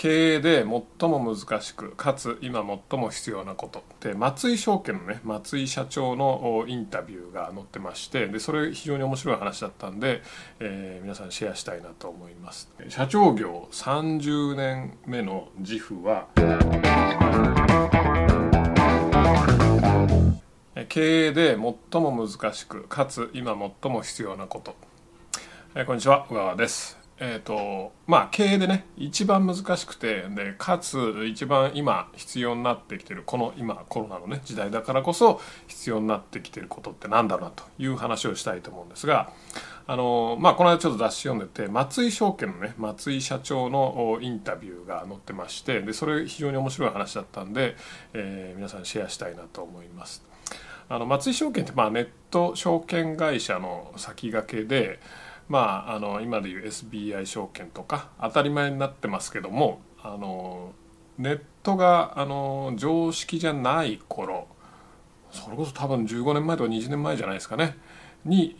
経営で最も難しくかつ今最も必要なこと。って松井証券のね松井社長のインタビューが載ってましてでそれ非常に面白い話だったんで、えー、皆さんシェアしたいなと思います。社長業30年目の自負は経営で最も難しくかつ今最も必要なこと、えー、こんにちは小川です。えーとまあ、経営でね一番難しくてでかつ一番今必要になってきてるこの今コロナのね時代だからこそ必要になってきてることってなんだろうなという話をしたいと思うんですがあの、まあ、この間ちょっと雑誌読んでて松井証券のね松井社長のインタビューが載ってましてでそれ非常に面白い話だったんで、えー、皆さんシェアしたいなと思います。あの松井証券ってまあネット証券会社の先駆けでまあ、あの今でいう SBI 証券とか当たり前になってますけどもあのネットがあの常識じゃない頃それこそ多分15年前とか20年前じゃないですかねに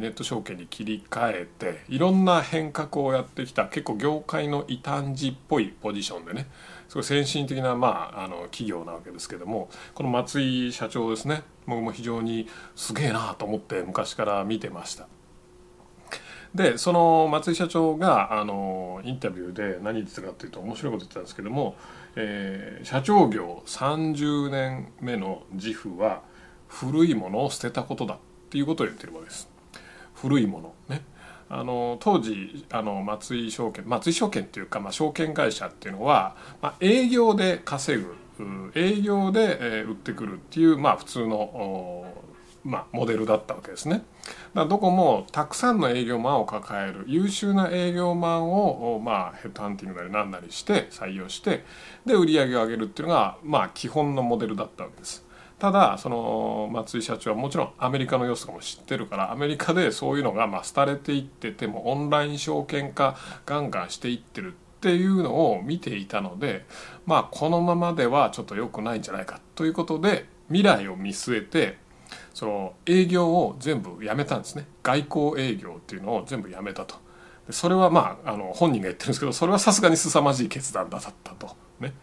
ネット証券に切り替えていろんな変革をやってきた結構業界の異端児っぽいポジションでねすごい先進的な、まあ、あの企業なわけですけどもこの松井社長ですね僕も非常にすげえなと思って昔から見てました。でその松井社長があのインタビューで何言ってたかっていうと面白いこと言ってたんですけども、えー、社長業30年目の自負は古いものを捨てたことだっていうことを言ってるわけです。古いものねあの当時あの松井証券松井証券っていうか、まあ、証券会社っていうのは、まあ、営業で稼ぐ営業で、えー、売ってくるっていう、まあ、普通のまあ、モデルだったわけですね。だどこもたくさんの営業マンを抱える優秀な営業マンを、まあ、ヘッドハンティングなり何なりして採用してで売り上げを上げるっていうのが、まあ、基本のモデルだったわけです。ただその松井社長はもちろんアメリカの様子とかも知ってるからアメリカでそういうのがまあ廃れていっててもオンライン証券化ガンガンしていってるっていうのを見ていたのでまあこのままではちょっと良くないんじゃないかということで未来を見据えてその営業を全部やめたんですね。外交営業っていうのを全部やめたと。それはまああの本人が言ってるんですけどそれはさすがに凄まじい決断だったと。ね。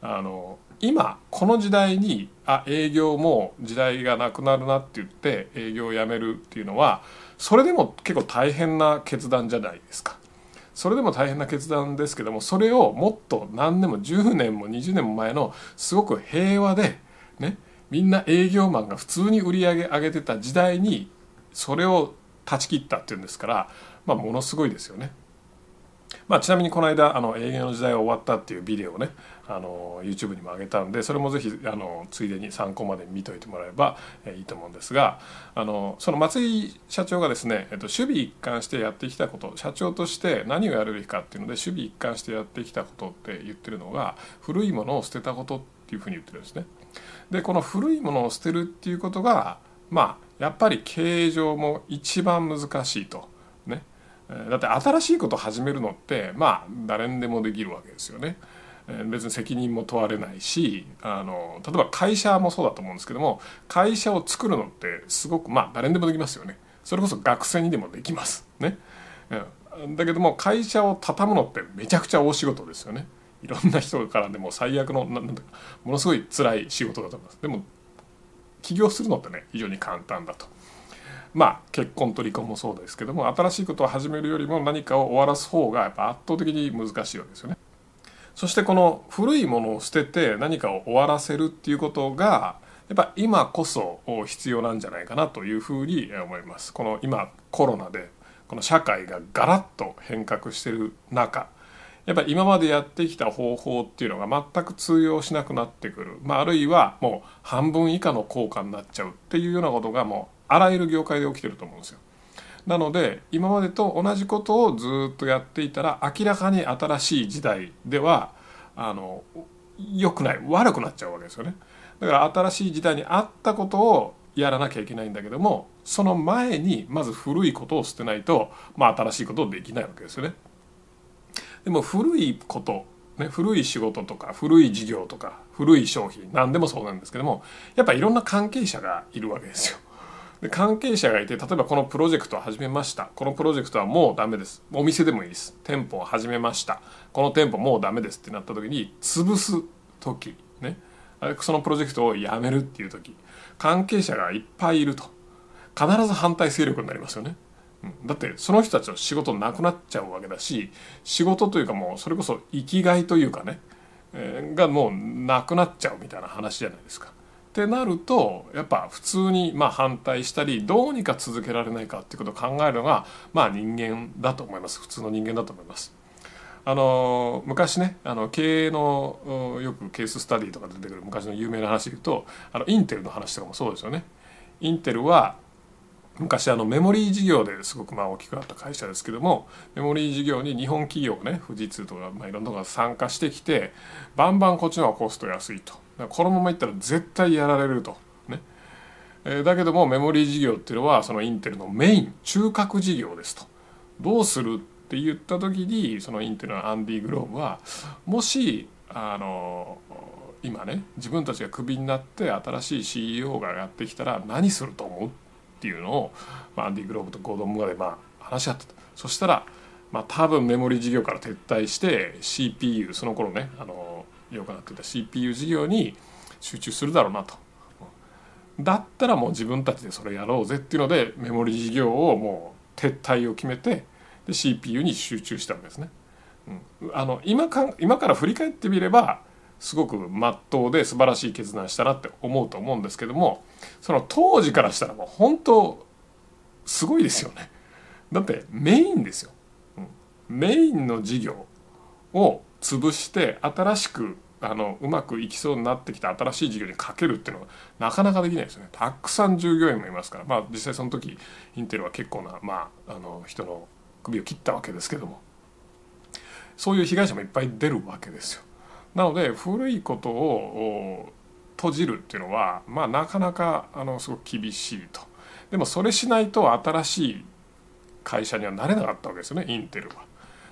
あの今この時代にあ営業も時代がなくなるなって言って営業をやめるっていうのはそれでも結構大変な決断じゃないですか。それでも大変な決断ですけどもそれをもっと何年も10年も20年も前のすごく平和でね。みんな営業マンが普通に売り上げ上げてた時代にそれを断ち切ったっていうんですから、まあ、ものすごいですよね。まあ、ちなみにこの間あの営業の時代が終わったっていうビデオをねあの YouTube にも上げたんでそれもぜひあのついでに参考まで見といてもらえば、えいいと思うんですがあのその松井社長がですね、えっと、守備一貫してやってきたこと社長として何をやるべきかっていうので守備一貫してやってきたことって言ってるのが古いものを捨てたことっていうふうに言ってるんですね。でこの古いものを捨てるっていうことがまあやっぱり経営上も一番難しいと。ね。だって新しいことを始めるのってまあ誰にでもできるわけですよね。別に責任も問われないしあの例えば会社もそうだと思うんですけども会社を作るのってすごくまあ誰にでもできますよね。それこそ学生にでもできます。ね、だけども会社を畳むのってめちゃくちゃ大仕事ですよね。いろんな人からでも最悪のなんだかものすごい辛い仕事だと思います。でも起業するのってね非常に簡単だと。まあ結婚と離婚もそうですけども新しいことを始めるよりも何かを終わらす方がやっぱ圧倒的に難しいわけですよね。そしてこの古いものを捨てて何かを終わらせるっていうことがやっぱ今こそ必要なんじゃないかなというふうに思います。この今コロナでこの社会がガラッと変革してる中やっぱり今までやってきた方法っていうのが全く通用しなくなってくる、まあ、あるいはもう半分以下の効果になっちゃうっていうようなことがもうあらゆる業界で起きてると思うんですよ。なので今までと同じことをずっとやっていたら明らかに新しい時代ではあの良くない悪くなっちゃうわけですよね。だから新しい時代に合ったことをやらなきゃいけないんだけどもその前にまず古いことを捨てないと、まあ、新しいことできないわけですよね。でも古いこと、ね、古い仕事とか古い事業とか古い商品何でもそうなんですけどもやっぱいろんな関係者がいるわけですよ。で関係者がいて例えばこのプロジェクトを始めました。このプロジェクトはもうダメです。お店でもいいです。店舗を始めました。この店舗もうダメです。ってなった時に潰す時ね。そのプロジェクトをやめるっていう時関係者がいっぱいいると。必ず反対勢力になりますよね。だってその人たちの仕事なくなっちゃうわけだし仕事というかもうそれこそ生きがいというかね、えー、がもうなくなっちゃうみたいな話じゃないですか。ってなるとやっぱ普通にま反対したりどうにか続けられないかっていうことを考えるのがまあ人間だと思います普通の人間だと思います。あの昔ねあの経営のよくケーススタディとか出てくる昔の有名な話で言うとあのインテルの話とかもそうですよね。インテルは昔あのメモリー事業ですごくまあ大きくなった会社ですけどもメモリー事業に日本企業ね富士通とか、まあ、いろんなところが参加してきてバンバンこっちの方がコスト安いとこのままいったら絶対やられると。ねえ、だけどもメモリー事業っていうのはそのインテルのメイン中核事業ですと。どうするって言った時にそのインテルのアンディ・グローブはもしあの今ね自分たちがクビになって新しい CEO がやってきたら何すると思う？っていうのを、まあ、アンディ・グローブとゴードン・ムガでまあ話し合ってたそしたら、まあ、多分メモリ事業から撤退して CPU その頃ねあのよくなってた CPU 事業に集中するだろうなと。だったらもう自分たちでそれやろうぜっていうのでメモリ事業をもう撤退を決めてで CPU に集中したわけですね。うん、あの今か今から振り返ってみればすごくまっとうで素晴らしい決断したなって思うと思うんですけどもその当時からしたらもう本当すごいですよね。だってメインですよ。うん、メインの事業を潰して新しくあのうまくいきそうになってきた新しい事業にかけるっていうのはなかなかできないですよね。たくさん従業員もいますからまあ実際その時インテルは結構な、まあ、あの人の首を切ったわけですけどもそういう被害者もいっぱい出るわけですよ。なので古いことを閉じるっていうのは、まあ、なかなかあのすごく厳しいとでもそれしないと新しい会社にはなれなかったわけですよねインテルは。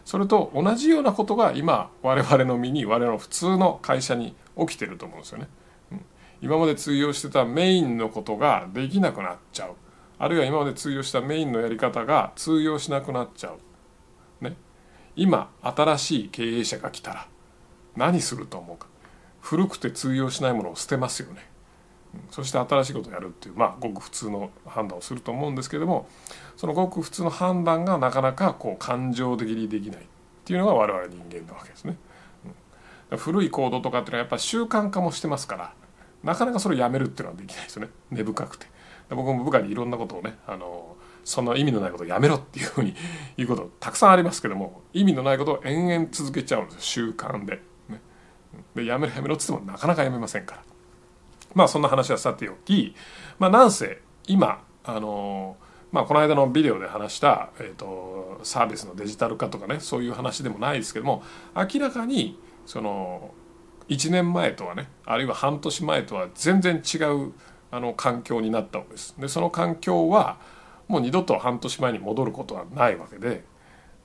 それと同じようなことが今我々の身に我々の普通の会社に起きてると思うんですよね。今まで通用してたメインのことができなくなっちゃうあるいは今まで通用したメインのやり方が通用しなくなっちゃう。ね、今新しい経営者が来たら何すると思うか古くて通用しないものを捨てますよねそして新しいことをやるっていうまあごく普通の判断をすると思うんですけどもそのごく普通の判断がなかなかこう感情的にできないっていうのが我々人間なわけですね。うん、古い行動とかっていうのはやっぱ習慣化もしてますからなかなかそれをやめるっていうのはできないですよね根深くて。僕も部下にいろんなことをねあのその意味のないことをやめろっていうふうに言うことたくさんありますけども意味のないことを延々続けちゃうんですよ習慣で。でやめろやめろっつってもなかなかやめませんからまあそんな話はさておきまあなんせ今あのまあこの間のビデオで話した、えーと、サービスのデジタル化とかねそういう話でもないですけども明らかにその1年前とはねあるいは半年前とは全然違うあの環境になったわけです。でその環境はもう二度と半年前に戻ることはないわけで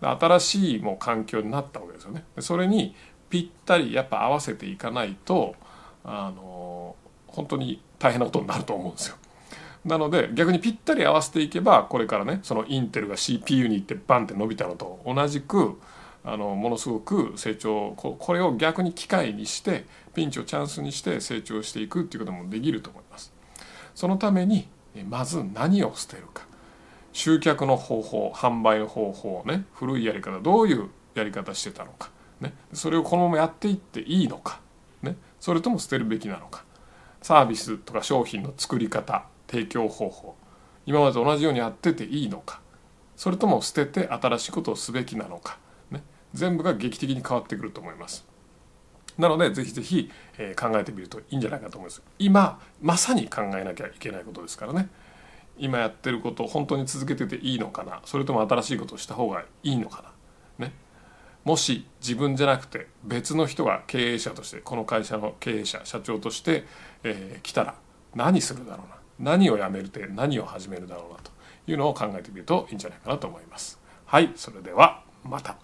新しいもう環境になったわけですよね。それにぴったりやっぱ合わせていかないとあの本当に大変なことになると思うんですよ。なので逆にぴったり合わせていけばこれからねそのインテルが CPU に行ってバンって伸びたのと同じくあのものすごく成長これを逆に機会にしてピンチをチャンスにして成長していくっていうこともできると思います。そのためにまず何を捨てるか集客の方法販売の方法ね古いやり方どういうやり方してたのかね、それをこのままやっていっていいのか、ね、それとも捨てるべきなのか。サービスとか商品の作り方提供方法。今までと同じようにやってていいのか。それとも捨てて新しいことをすべきなのか、ね、全部が劇的に変わってくると思います。なのでぜひぜひ、え、考えてみるといいんじゃないかと思います。今まさに考えなきゃいけないことですからね。今やってることを本当に続けてていいのかな。それとも新しいことをした方がいいのかな。もし自分じゃなくて別の人が経営者としてこの会社の経営者社長として、えー、来たら何するだろうな？何をやめるて何を始めるだろうなというのを考えてみるといいんじゃないかなと思います。はいそれではまた。